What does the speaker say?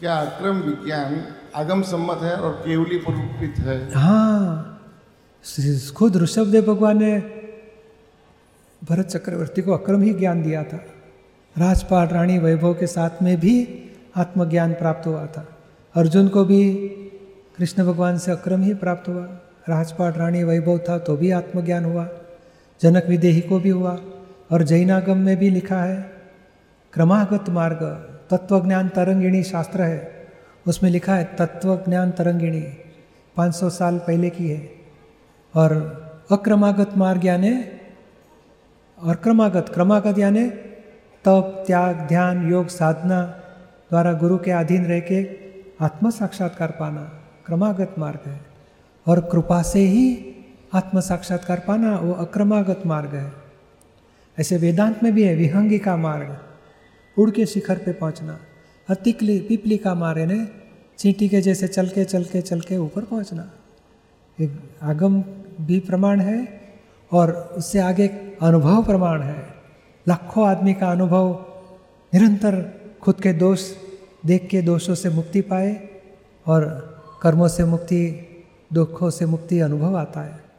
क्या अक्रम विज्ञान आगम सम्मत है और केवली पूर्वित है। हाँ खुद ऋषभदेव भगवान ने भरत चक्रवर्ती को अक्रम ही ज्ञान दिया था। राजपाट रानी वैभव के साथ में भी आत्मज्ञान प्राप्त हुआ था। अर्जुन को भी कृष्ण भगवान से अक्रम ही प्राप्त हुआ। राजपाट रानी वैभव था तो भी आत्मज्ञान हुआ। जनक विदेही को भी हुआ। और जैनागम में भी लिखा है, क्रमागत मार्ग तत्वज्ञान तरंगिणी शास्त्र है। उसमें लिखा है, तत्वज्ञान तरंगिणी 500 साल पहले की है। और अक्रमागत मार्ग यानी, और क्रमागत क्रमागत यानी तप, त्याग, ध्यान, योग, साधना द्वारा गुरु के अधीन रह के आत्म साक्षात्कार पाना क्रमागत मार्ग है। और कृपा से ही आत्म साक्षात्कार पाना वो अक्रमागत मार्ग है। ऐसे वेदांत में भी है विहंगी का मार्ग। उड़ के शिखर पे पहुँचना। और तिकली, पिपली का मारे ने चींटी के जैसे चल के चल के चल के ऊपर पहुँचना। एक आगम भी प्रमाण है और उससे आगे अनुभव प्रमाण है। लाखों आदमी का अनुभव निरंतर खुद के दोष, देख के दोषों से मुक्ति पाए और कर्मों से मुक्ति, दुखों से मुक्ति अनुभव आता है।